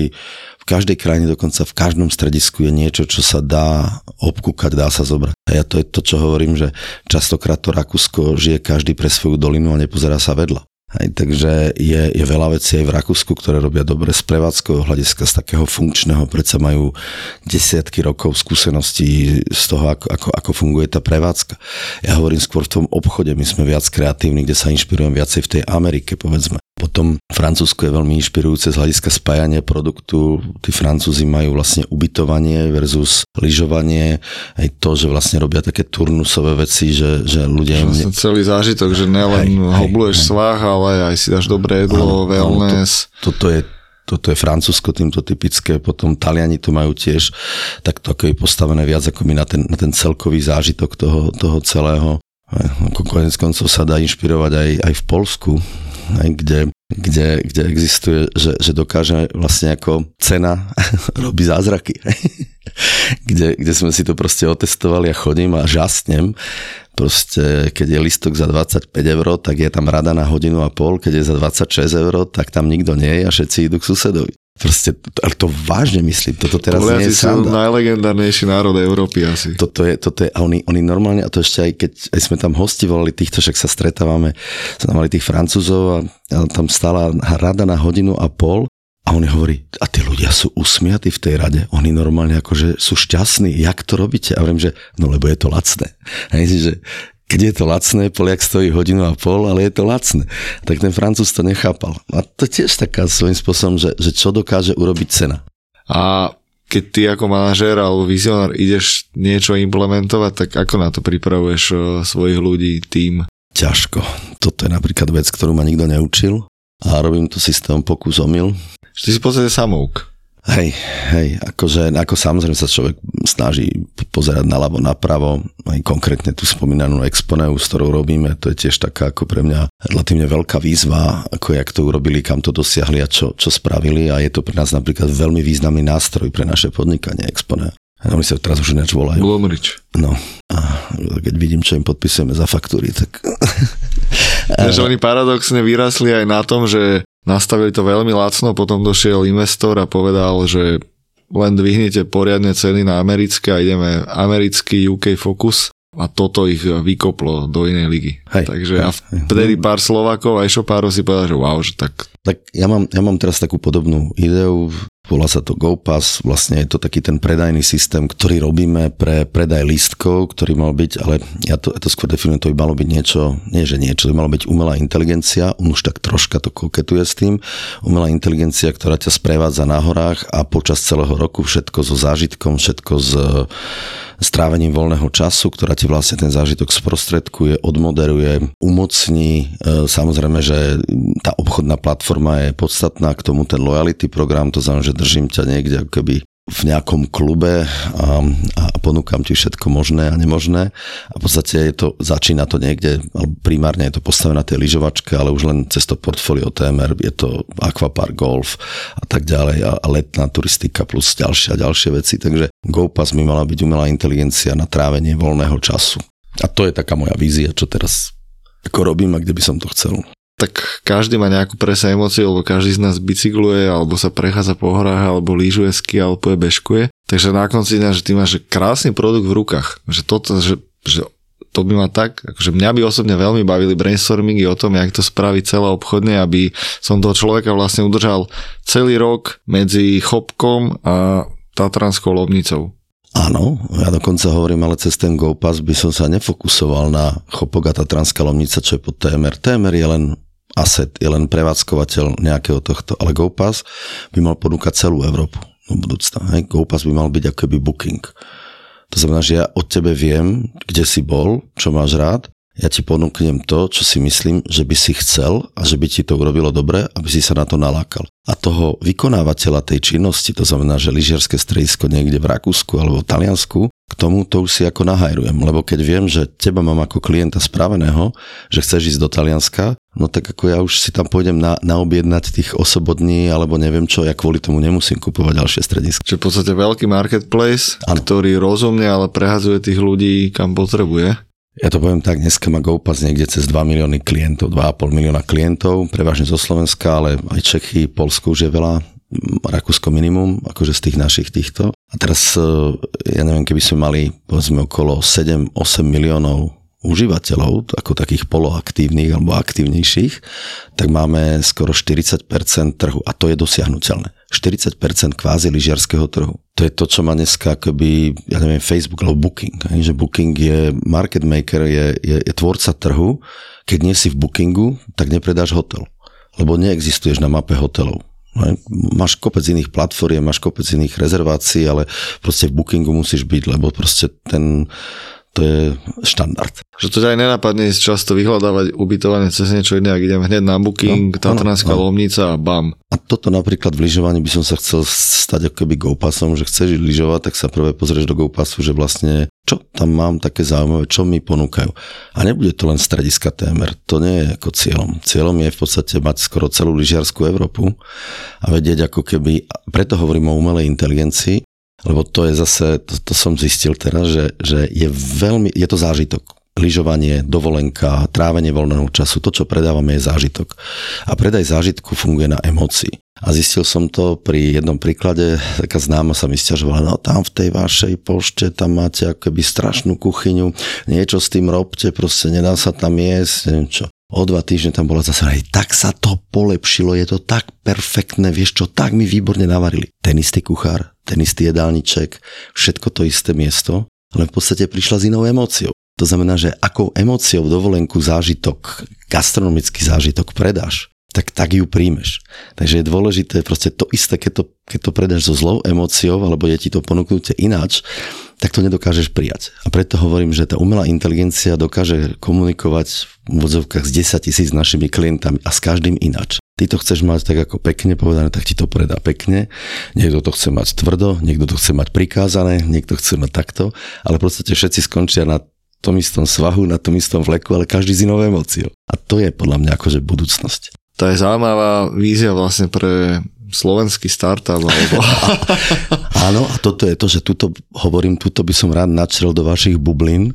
v každej krajine, dokonca v každom stredisku je niečo, čo sa dá obkúkať, dá sa zobrať. A ja to je to, čo hovorím, že častokrát to Rakúsko žije každý pre svoju dolinu a nepozerá sa vedľa. Hej, takže je, je veľa vecí aj v Rakúsku, ktoré robia dobre z prevádzkového hľadiska, z takého funkčného, predsa majú desiatky rokov skúseností z toho, ako, ako, ako funguje tá prevádzka. Ja hovorím skôr v tom obchode, my sme viac kreatívni, kde sa inšpirujem viacej v tej Amerike, povedzme. Potom Francúzsko je veľmi inšpirujúce z hľadiska spájania produktu. Tí Francúzi majú vlastne ubytovanie versus lyžovanie. Aj to, že vlastne robia také turnusové veci, že, že ľudia... Vlastne celý zážitok, že nelen hobluješ svah, ale aj si dáš dobré jedlo, áno, wellness. Áno, to, toto je toto je Francúzsko týmto typické, potom Taliani to majú tiež tak to ako je postavené viac ako my na ten, na ten celkový zážitok toho, toho celého. Konec koncov sa dá inšpirovať aj, aj v Polsku, kde, kde, kde existuje, že, že dokáže vlastne ako cena robí zázraky. kde, kde sme si to proste otestovali a chodím a žasnem. Proste, keď je listok za 25 eur, tak je tam rada na hodinu a pol, keď je za 26 eur, tak tam nikto nie je a všetci idú k susedovi. Proste, ale to vážne myslím, toto teraz Poliaci nie je sú najlegendárnejší národ Európy asi. Toto je, toto je, a oni, oni normálne, a to ešte aj keď aj sme tam hosti volali týchto, však sa stretávame, sme tam mali tých Francúzov a, a tam stála rada na hodinu a pol a on hovorí, a tí ľudia sú usmiatí v tej rade, oni normálne akože sú šťastní, jak to robíte? A hovorím, že no lebo je to lacné. Hej, že keď je to lacné, Poliak stojí hodinu a pol, ale je to lacné. Tak ten Francúz to nechápal. A to tiež taká svojím spôsobom, že, že čo dokáže urobiť cena. A keď ty ako manažér alebo vizionár ideš niečo implementovať, tak ako na to pripravuješ eh, svojich ľudí, tým? Ťažko. Toto je napríklad vec, ktorú ma nikto neučil a robím to systém pokus omyl. Ty si v podstate samouk. Hej, hej, akože ako samozrejme sa človek snaží pozerať naľavo, napravo, aj konkrétne tú spomínanú exponeu, s ktorou robíme, to je tiež taká ako pre mňa relatívne veľká výzva, ako jak to urobili, kam to dosiahli a čo, čo spravili a je to pre nás napríklad veľmi významný nástroj pre naše podnikanie exponea. Oni sa teraz už ináč volajú. Blomrič. No, a keď vidím, čo im podpisujeme za faktúry, tak... Takže oni paradoxne vyrasli aj na tom, že nastavili to veľmi lacno, potom došiel investor a povedal, že len dvihnete poriadne ceny na americké a ideme americký UK Focus a toto ich vykoplo do inej ligy. Hej, Takže hej, a vtedy pár Slovakov a pár si povedal, že wow, že tak... Tak ja mám, ja mám teraz takú podobnú ideu, Volá sa to GoPass, vlastne je to taký ten predajný systém, ktorý robíme pre predaj lístkov, ktorý mal byť, ale ja to, ja to skôr definujem, to by malo byť niečo, nie že niečo, to by malo byť umelá inteligencia, on už tak troška to koketuje s tým, umelá inteligencia, ktorá ťa sprevádza na horách a počas celého roku všetko so zážitkom, všetko s strávením voľného času, ktorá ti vlastne ten zážitok sprostredkuje, odmoderuje, umocní. E, samozrejme, že tá obchodná platforma je podstatná, k tomu ten loyalty program, to znamená, že držím ťa niekde ako keby v nejakom klube a, a ponúkam ti všetko možné a nemožné. A v podstate je to, začína to niekde, primárne je to postavené na tej lyžovačke, ale už len cez to portfólio TMR je to aquapark, golf a tak ďalej a, a letná turistika plus ďalšie a ďalšie veci. Takže GoPass by mala byť umelá inteligencia na trávenie voľného času. A to je taká moja vízia, čo teraz ako robím a kde by som to chcel tak každý má nejakú presne emóciu, lebo každý z nás bicykluje, alebo sa prechádza po horách, alebo lyžuje ski, alebo bežkuje. Takže na konci dňa, že ty máš krásny produkt v rukách. Že toto, že, že to by ma tak, akože mňa by osobne veľmi bavili brainstormingy o tom, jak to spraviť celé obchodne, aby som toho človeka vlastne udržal celý rok medzi Chopkom a Tatranskou lovnicou. Áno, ja dokonca hovorím, ale cez ten GoPass by som sa nefokusoval na Chopok a Tatranská lomnica, čo je pod TMR. TMR je len asset, je len prevádzkovateľ nejakého tohto, ale GoPass by mal ponúkať celú Európu do budúcna. Hej? GoPass by mal byť akoby booking. To znamená, že ja od tebe viem, kde si bol, čo máš rád, ja ti ponúknem to, čo si myslím, že by si chcel a že by ti to urobilo dobre, aby si sa na to nalákal. A toho vykonávateľa tej činnosti, to znamená, že lyžiarske stredisko niekde v Rakúsku alebo v Taliansku, k tomu to už si ako nahajrujem, lebo keď viem, že teba mám ako klienta spraveného, že chceš ísť do Talianska, no tak ako ja už si tam pôjdem na, naobjednať tých osobodní alebo neviem čo, ja kvôli tomu nemusím kupovať ďalšie stredisko. Čiže v podstate veľký marketplace, ano. ktorý rozumne, ale prehadzuje tých ľudí, kam potrebuje. Ja to poviem tak, dneska má GoPass niekde cez 2 milióny klientov, 2,5 milióna klientov, prevažne zo Slovenska, ale aj Čechy, Polsko už je veľa, Rakúsko minimum, akože z tých našich týchto. A teraz, e, ja neviem, keby sme mali povedzme okolo 7-8 miliónov užívateľov, ako takých poloaktívnych alebo aktívnejších, tak máme skoro 40% trhu a to je dosiahnutelné. 40% kvázi lyžiarského trhu. To je to, čo má dneska akoby, ja neviem, Facebook alebo Booking. Že Booking je market maker, je, je, je tvorca trhu. Keď nie si v Bookingu, tak nepredáš hotel. Lebo neexistuješ na mape hotelov. Máš kopec iných platform, máš kopec iných rezervácií, ale proste v Bookingu musíš byť, lebo proste ten, to je štandard. Že to ťa aj nenapadne často vyhľadávať ubytovanie cez niečo iné, ak idem hneď na booking, no, Tatranská no, Lomnica a bam. A toto napríklad v lyžovaní by som sa chcel stať ako keby GoPassom, že chceš lyžovať, tak sa prvé pozrieš do GoPassu, že vlastne čo tam mám také zaujímavé, čo mi ponúkajú. A nebude to len strediska témer, to nie je ako cieľom. Cieľom je v podstate mať skoro celú lyžiarskú Európu a vedieť ako keby, preto hovorím o umelej inteligencii, lebo to je zase, to, to som zistil teraz, že, že je veľmi, je to zážitok. Lyžovanie, dovolenka, trávenie voľného času, to, čo predávame, je zážitok. A predaj zážitku funguje na emócii. A zistil som to pri jednom príklade, taká známa sa mi stiažovala, no tam v tej vašej pošte, tam máte akoby strašnú kuchyňu, niečo s tým robte, proste nedá sa tam jesť, neviem čo o dva týždne tam bola zase, aj tak sa to polepšilo, je to tak perfektné, vieš čo, tak mi výborne navarili. Ten istý kuchár, ten istý jedálniček, všetko to isté miesto, len v podstate prišla s inou emóciou. To znamená, že akou emóciou dovolenku zážitok, gastronomický zážitok predáš, tak tak ju príjmeš. Takže je dôležité proste to isté, keď to, keď to predáš so zlou emóciou, alebo je ti to ponúknuté ináč, tak to nedokážeš prijať. A preto hovorím, že tá umelá inteligencia dokáže komunikovať v vodzovkách s 10 tisíc našimi klientami a s každým ináč. Ty to chceš mať tak ako pekne povedané, tak ti to predá pekne. Niekto to chce mať tvrdo, niekto to chce mať prikázané, niekto chce mať takto, ale podstate všetci skončia na tom istom svahu, na tom istom vleku, ale každý s inou emóciou. A to je podľa mňa akože budúcnosť. To je zaujímavá vízia vlastne pre slovenský startup. Alebo... Áno, a toto je to, že tuto hovorím, tuto by som rád načrel do vašich bublín.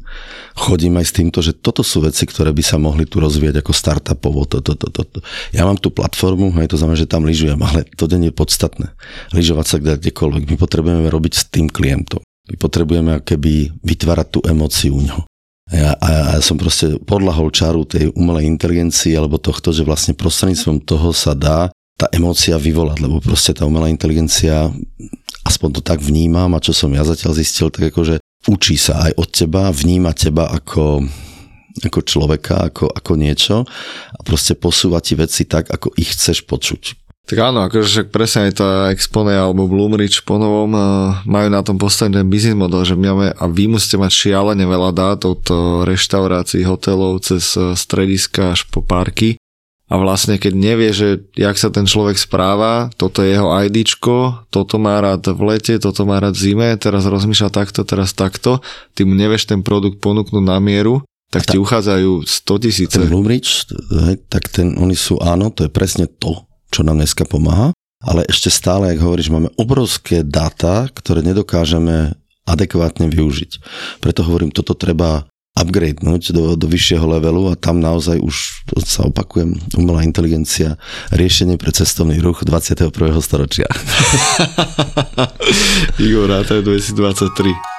Chodím aj s týmto, že toto sú veci, ktoré by sa mohli tu rozvíjať ako startupovo. To, to, to, to, to. Ja mám tú platformu, aj to znamená, že tam lyžujem, ale to nie je podstatné. Lyžovať sa kdekoľvek. My potrebujeme robiť s tým klientom. My potrebujeme keby vytvárať tú emóciu u ňoho. Ja, a ja som proste podľahol čaru tej umelej inteligencii alebo tohto, že vlastne prostredníctvom toho sa dá tá emócia vyvolať, lebo proste tá umelá inteligencia, aspoň to tak vnímam a čo som ja zatiaľ zistil, tak akože učí sa aj od teba, vníma teba ako, ako človeka, ako, ako niečo a proste posúva ti veci tak, ako ich chceš počuť. Tak áno, akože však presne aj tá Expone alebo Bloomridge po novom majú na tom postavený ten business model, že my máme a vy musíte mať šialene veľa dát od reštaurácií, hotelov cez strediska až po parky a vlastne keď nevie, že jak sa ten človek správa, toto je jeho IDčko, toto má rád v lete, toto má rád v zime, teraz rozmýšľa takto, teraz takto, ty mu nevieš ten produkt ponúknuť na mieru, tak ta, ti uchádzajú 100 tisíce. Ten Bloomridge, tak ten, oni sú áno, to je presne to, čo nám dneska pomáha, ale ešte stále, ak hovoríš, máme obrovské dáta, ktoré nedokážeme adekvátne využiť. Preto hovorím, toto treba upgradenúť do, do vyššieho levelu a tam naozaj už sa opakujem, umelá inteligencia, riešenie pre cestovný ruch 21. storočia. Igor, to je 2023.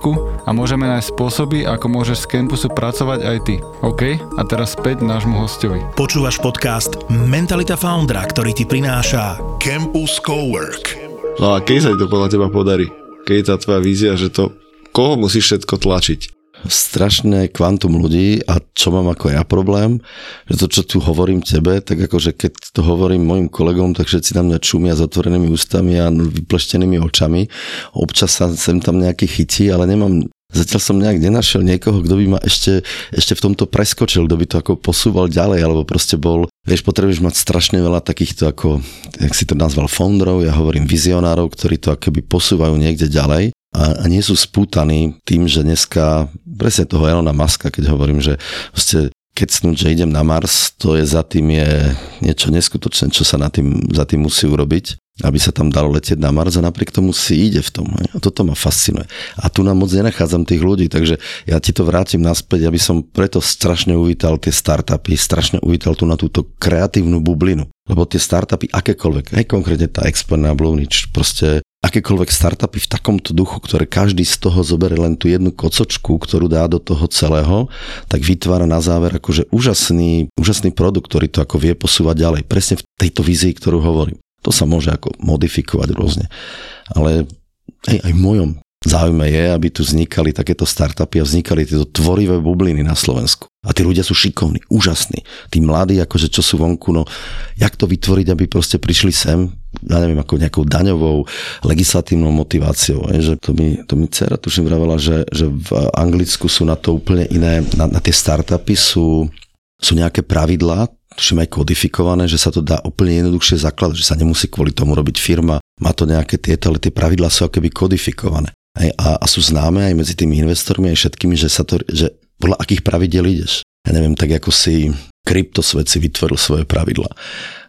hlavičku a môžeme nájsť spôsoby, ako môžeš z campusu pracovať aj ty. OK? A teraz späť nášmu hostovi. Počúvaš podcast Mentalita Foundra, ktorý ti prináša Campus Cowork. No a keď sa ti to podľa teba podarí? Keď je tá tvoja vízia, že to koho musíš všetko tlačiť? Strašné kvantum ľudí a čo mám ako ja problém, že to, čo tu hovorím tebe, tak akože keď to hovorím mojim kolegom, tak všetci tam mňa čumia s otvorenými ústami a vypleštenými očami. Občas sa sem tam nejaký chytí, ale nemám zatiaľ som nejak nenašiel niekoho, kto by ma ešte, ešte v tomto preskočil, kto by to ako posúval ďalej, alebo proste bol, vieš, potrebuješ mať strašne veľa takýchto ako, jak si to nazval, founderov, ja hovorím vizionárov, ktorí to akoby posúvajú niekde ďalej a, nie sú spútaní tým, že dneska, presne toho Elona Muska, keď hovorím, že proste keď snúť, že idem na Mars, to je za tým je niečo neskutočné, čo sa na tým, za tým musí urobiť, aby sa tam dalo letieť na Mars a napriek tomu si ide v tom. A toto ma fascinuje. A tu nám moc nenachádzam tých ľudí, takže ja ti to vrátim naspäť, aby som preto strašne uvítal tie startupy, strašne uvítal tu na túto kreatívnu bublinu. Lebo tie startupy, akékoľvek, aj konkrétne tá Expertná Blue proste akékoľvek startupy v takomto duchu, ktoré každý z toho zoberie len tú jednu kocočku, ktorú dá do toho celého, tak vytvára na záver akože úžasný, úžasný produkt, ktorý to ako vie posúvať ďalej. Presne v tejto vízii, ktorú hovorím. To sa môže ako modifikovať rôzne. Ale aj, aj v mojom záujme je, aby tu vznikali takéto startupy a vznikali tieto tvorivé bubliny na Slovensku. A tí ľudia sú šikovní, úžasní. Tí mladí, akože čo sú vonku, no jak to vytvoriť, aby proste prišli sem, ja neviem, ako nejakou daňovou, legislatívnou motiváciou. Je, že to mi, to mi dcera tuším vravela, že, že v Anglicku sú na to úplne iné, na, na tie startupy sú, sú nejaké pravidlá, tuším aj kodifikované, že sa to dá úplne jednoduchšie zakladať, že sa nemusí kvôli tomu robiť firma, má to nejaké tieto, ale tie pravidlá sú akoby kodifikované. A, a sú známe aj medzi tými investormi aj všetkými, že, sa to, že podľa akých pravidel ideš. Ja neviem, tak ako si kryptosvet si vytvoril svoje pravidla.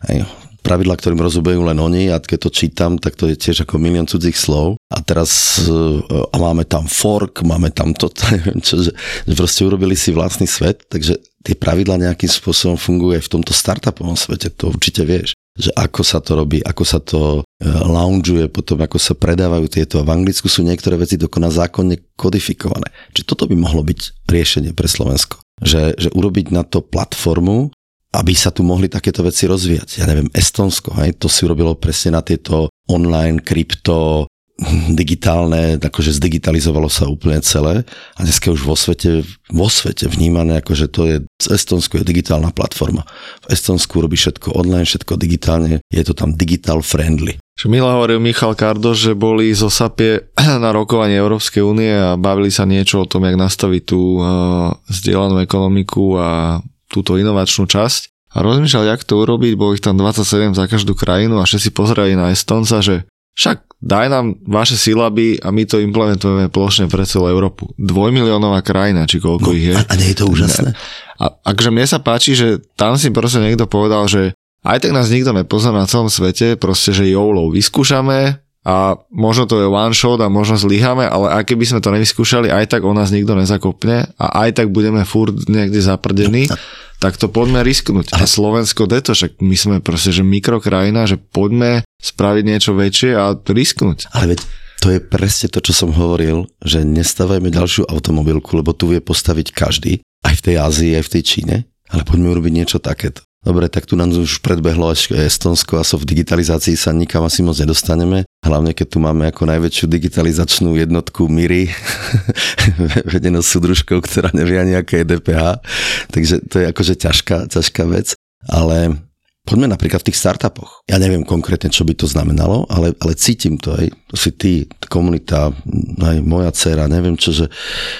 Aj, pravidla, ktorým rozumejú len oni a keď to čítam, tak to je tiež ako milión cudzích slov. A teraz e, a máme tam fork, máme tam to, neviem čo, že, že proste urobili si vlastný svet, takže tie pravidla nejakým spôsobom fungujú aj v tomto startupovom svete, to určite vieš že ako sa to robí, ako sa to loungeuje, potom ako sa predávajú tieto. V Anglicku sú niektoré veci dokonca zákonne kodifikované. Čiže toto by mohlo byť riešenie pre Slovensko. Že, že urobiť na to platformu, aby sa tu mohli takéto veci rozvíjať. Ja neviem, Estonsko, hej, to si urobilo presne na tieto online krypto digitálne, akože zdigitalizovalo sa úplne celé a dneska už vo svete, vo svete vnímané, akože to je, z Estonsku je digitálna platforma. V Estonsku robí všetko online, všetko digitálne, je to tam digital friendly. Mila hovoril Michal Kardo, že boli zo SAPie na rokovanie Európskej únie a bavili sa niečo o tom, jak nastaviť tú uh, ekonomiku a túto inovačnú časť. A rozmýšľal, jak to urobiť, bolo ich tam 27 za každú krajinu a všetci pozerali na Estonca, že však daj nám vaše sílaby a my to implementujeme plošne pre celú Európu. Dvojmiliónová krajina, či koľko no, ich je. A nie je to úžasné? A akže mne sa páči, že tam si proste niekto povedal, že aj tak nás nikto nepozná na celom svete, proste, že YOLO vyskúšame a možno to je one shot a možno zlyhame, ale aj keby sme to nevyskúšali, aj tak o nás nikto nezakopne a aj tak budeme furt niekde zaprdení. No, tak to poďme risknúť. A Slovensko to, však my sme proste, že mikrokrajina, že poďme spraviť niečo väčšie a risknúť. Ale veď to je presne to, čo som hovoril, že nestávajme ďalšiu automobilku, lebo tu vie postaviť každý, aj v tej Ázii, aj v tej Číne, ale poďme urobiť niečo takéto. Dobre, tak tu nám už predbehlo až Estonsko a so v digitalizácii sa nikam asi moc nedostaneme. Hlavne keď tu máme ako najväčšiu digitalizačnú jednotku Miri, vedenú súdružkou, ktorá nevie ani aké DPH. Takže to je akože ťažká, ťažká vec. Ale Poďme napríklad v tých startupoch. Ja neviem konkrétne, čo by to znamenalo, ale, ale cítim to aj. To si ty, komunita, aj moja dcera, neviem čo, že,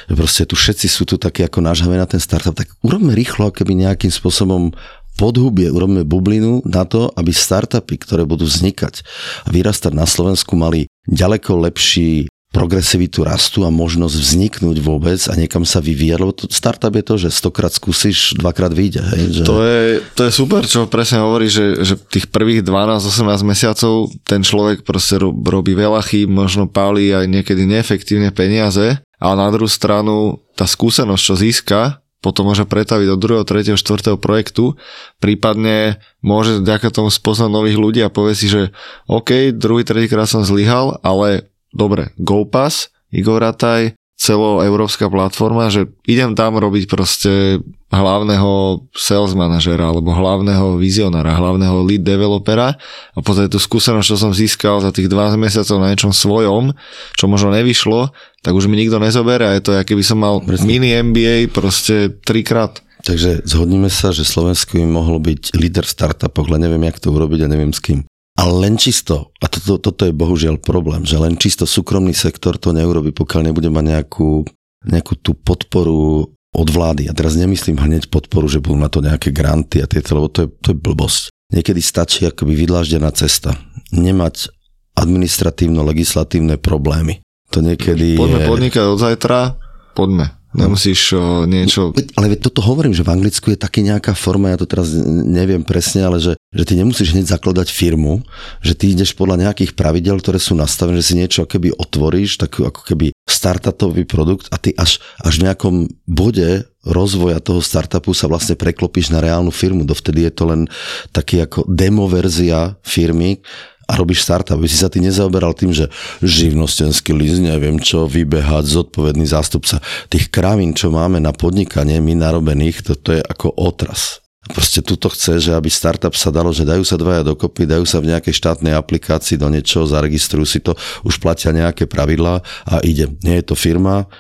proste tu všetci sú tu takí ako nážhavé na ten startup. Tak urobme rýchlo, keby nejakým spôsobom podhubie, urobíme bublinu na to, aby startupy, ktoré budú vznikať a vyrastať na Slovensku, mali ďaleko lepší progresivitu rastu a možnosť vzniknúť vôbec a niekam sa vyvíjať, lebo to startup je to, že stokrát skúsiš, dvakrát vyjde. Hej, že... To, je, to je super, čo presne hovorí, že, že tých prvých 12-18 mesiacov ten človek proste robí veľa chýb, možno pálí aj niekedy neefektívne peniaze, ale na druhú stranu tá skúsenosť, čo získa, potom môže pretaviť do druhého, tretieho, štvrtého projektu, prípadne môže vďaka tomu spoznať nových ľudí a povie si, že OK, druhý, tretíkrát som zlyhal, ale dobre, GoPass, Igor Rataj, celoeurópska platforma, že idem tam robiť proste hlavného sales manažera alebo hlavného vizionára, hlavného lead developera a potom tú skúsenosť, čo som získal za tých 12 mesiacov na niečom svojom, čo možno nevyšlo, tak už mi nikto nezobere a je to, keby som mal Presne. mini MBA proste trikrát. Takže zhodníme sa, že Slovensko by mohlo byť líder v startupoch, len neviem, jak to urobiť a neviem s kým. Ale len čisto, a toto, toto je bohužiaľ problém, že len čisto súkromný sektor to neurobi, pokiaľ nebude mať nejakú nejakú tú podporu od vlády. A teraz nemyslím hneď podporu, že budú na to nejaké granty a tieto, lebo to je, to je blbosť. Niekedy stačí akoby vydláždená cesta. Nemať administratívno-legislatívne problémy. To niekedy Poďme je... podnikať od zajtra, poďme. Nemusíš o, niečo... Veď, ale toto hovorím, že v Anglicku je také nejaká forma, ja to teraz neviem presne, ale že, že ty nemusíš hneď zakladať firmu, že ty ideš podľa nejakých pravidel, ktoré sú nastavené, že si niečo keby otvoríš, takú ako keby startupový produkt a ty až, až v nejakom bode rozvoja toho startupu sa vlastne preklopíš na reálnu firmu. Dovtedy je to len taký ako demo verzia firmy, a robíš startup, aby si sa ty nezaoberal tým, že živnostenský list, neviem čo, vybehať, zodpovedný zástupca. Tých kravín, čo máme na podnikanie, my narobených, to, to je ako otras. Proste tuto chce, že aby startup sa dalo, že dajú sa dvaja dokopy, dajú sa v nejakej štátnej aplikácii do niečoho, zaregistrujú si to, už platia nejaké pravidlá a ide. Nie je to firma,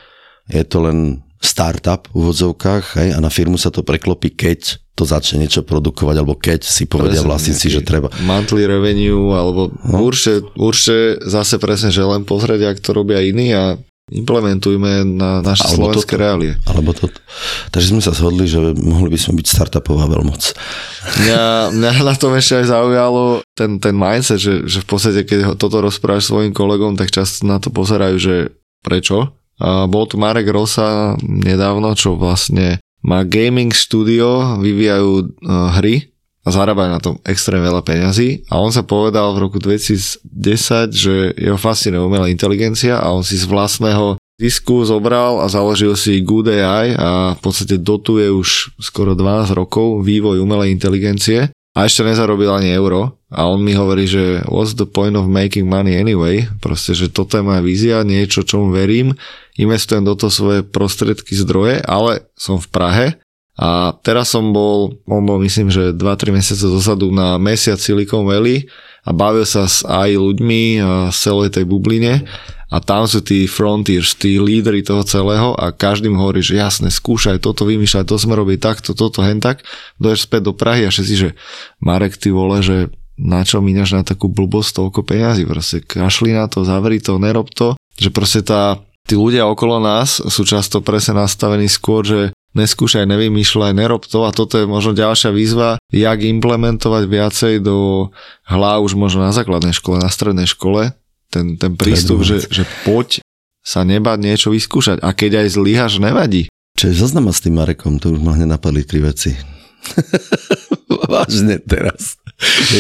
je to len startup v úvodzovkách hej, a na firmu sa to preklopí, keď to začne niečo produkovať, alebo keď si povedia vlastníci, že treba. Monthly revenue, alebo No. určite, určite zase presne, že len pozrieť, ak to robia iní a implementujme na naše Alebo slovenské toto. reálie. Alebo to. Takže sme sa zhodli, že mohli by sme byť startupová veľmoc. Mňa, mňa na tom ešte aj zaujalo ten, ten mindset, že, že v podstate, keď toto rozprávaš svojim kolegom, tak často na to pozerajú, že prečo. Bol tu Marek Rosa nedávno, čo vlastne má gaming studio, vyvíjajú uh, hry a zarábajú na tom extrémne veľa peňazí. A on sa povedal v roku 2010, že jeho fascinuje umelá inteligencia a on si z vlastného zisku zobral a založil si Good AI a v podstate dotuje už skoro 12 rokov vývoj umelej inteligencie a ešte nezarobil ani euro. A on mi hovorí, že what's the point of making money anyway, proste, že toto je moja vízia, niečo, čomu verím, investujem do toho svoje prostriedky, zdroje, ale som v Prahe. A teraz som bol, on bol myslím, že 2-3 mesiace dozadu na mesiac Silicon Valley a bavil sa s AI ľuďmi a celej tej bubline a tam sú tí frontiers, tí lídry toho celého a každý mu hovorí, že jasne, skúšaj toto, vymýšľaj, to sme robili takto, toto, hen tak, doješ späť do Prahy a všetci, že Marek, ty vole, že na čo míňaš na takú blbosť toľko peňazí, proste kašli na to, zavri to, nerob to, že proste tá, tí ľudia okolo nás sú často presne nastavení skôr, že neskúšaj, nevymýšľaj, nerob to. A toto je možno ďalšia výzva, jak implementovať viacej do hlav už možno na základnej škole, na strednej škole, ten, ten prístup, že, že poď sa nebáť niečo vyskúšať a keď aj zlyhaš, nevadí. Čo je zoznama s tým Marekom, to už ma hneď napadli tri veci. Vážne teraz.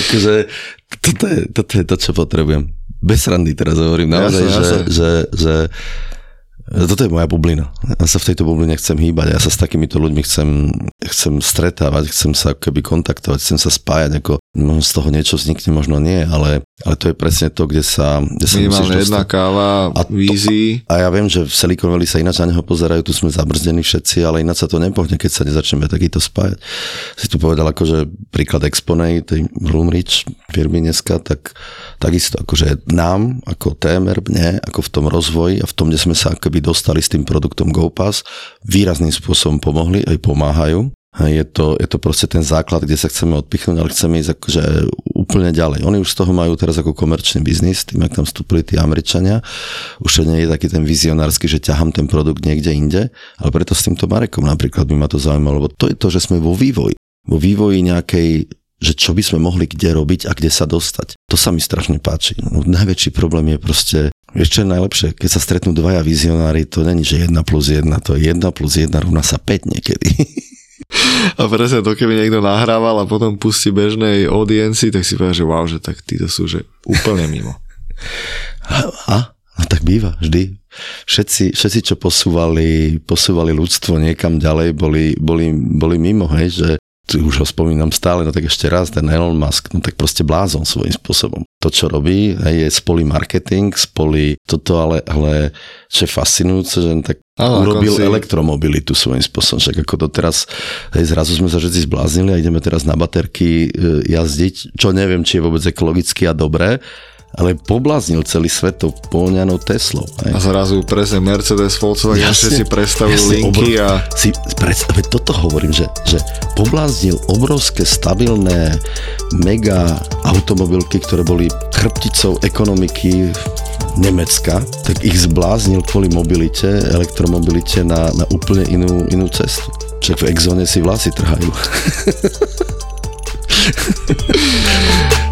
Akože, toto, je, toto je to, čo potrebujem. Bez randy teraz hovorím naozaj, Jasne, že, jasne. že, že toto je moja bublina. Ja sa v tejto bubline chcem hýbať. Ja sa s takýmito ľuďmi chcem, chcem stretávať, chcem sa keby kontaktovať, chcem sa spájať. Ako, možno z toho niečo vznikne, možno nie, ale, ale to je presne to, kde sa, kde sa Minimálne jedna káva, A to- vízii. A ja viem, že v Silicon Valley sa ináč na neho pozerajú, tu sme zabrzdení všetci, ale ináč sa to nepohne, keď sa nezačneme takýto spájať. Si tu povedal akože príklad Exponej, tej Bloomreach firmy dneska, tak takisto akože nám, ako TMR, mne, ako v tom rozvoji a v tom, kde sme sa akoby dostali s tým produktom GoPass, výrazným spôsobom pomohli, aj pomáhajú. Je to, je to proste ten základ, kde sa chceme odpichnúť, ale chceme ísť akože úplne ďalej. Oni už z toho majú teraz ako komerčný biznis, tým, ak tam vstúpili tí Američania. Už to nie je taký ten vizionársky, že ťahám ten produkt niekde inde, ale preto s týmto Marekom napríklad by ma to zaujímalo, lebo to je to, že sme vo vývoji. Vo vývoji nejakej že čo by sme mohli kde robiť a kde sa dostať. To sa mi strašne páči. No, najväčší problém je proste, vieš čo je najlepšie, keď sa stretnú dvaja vizionári, to není, že 1 plus 1, to je 1 plus 1 rovná sa 5 niekedy. A presne to, keby niekto nahrával a potom pustí bežnej audiencii, tak si povie, že wow, že tak títo sú že úplne mimo. A? No tak býva, vždy. Všetci, všetci čo posúvali, posúvali ľudstvo niekam ďalej, boli, boli, boli mimo, hej, že už ho spomínam stále, no tak ešte raz, ten Elon Musk, no tak proste blázon svojím spôsobom. To, čo robí, hej, je spoli marketing, spoli toto, ale, ale čo je fascinujúce, že tak Áno, urobil konci- elektromobilitu svojím spôsobom. Však ako to teraz, hej, zrazu sme sa všetci zbláznili a ideme teraz na baterky e, jazdiť, čo neviem, či je vôbec ekologicky a dobré, ale pobláznil celý svet to poľňanou Teslou. A zrazu presne Mercedes, Volkswagen, Jasne, všetci predstavujú jasne, linky obrov- a Si predstav, toto hovorím, že, že pobláznil obrovské, stabilné mega automobilky, ktoré boli chrbticou ekonomiky Nemecka, tak ich zbláznil kvôli mobilite, elektromobilite na, na úplne inú, inú cestu. Však v exóne si vlasy trhajú.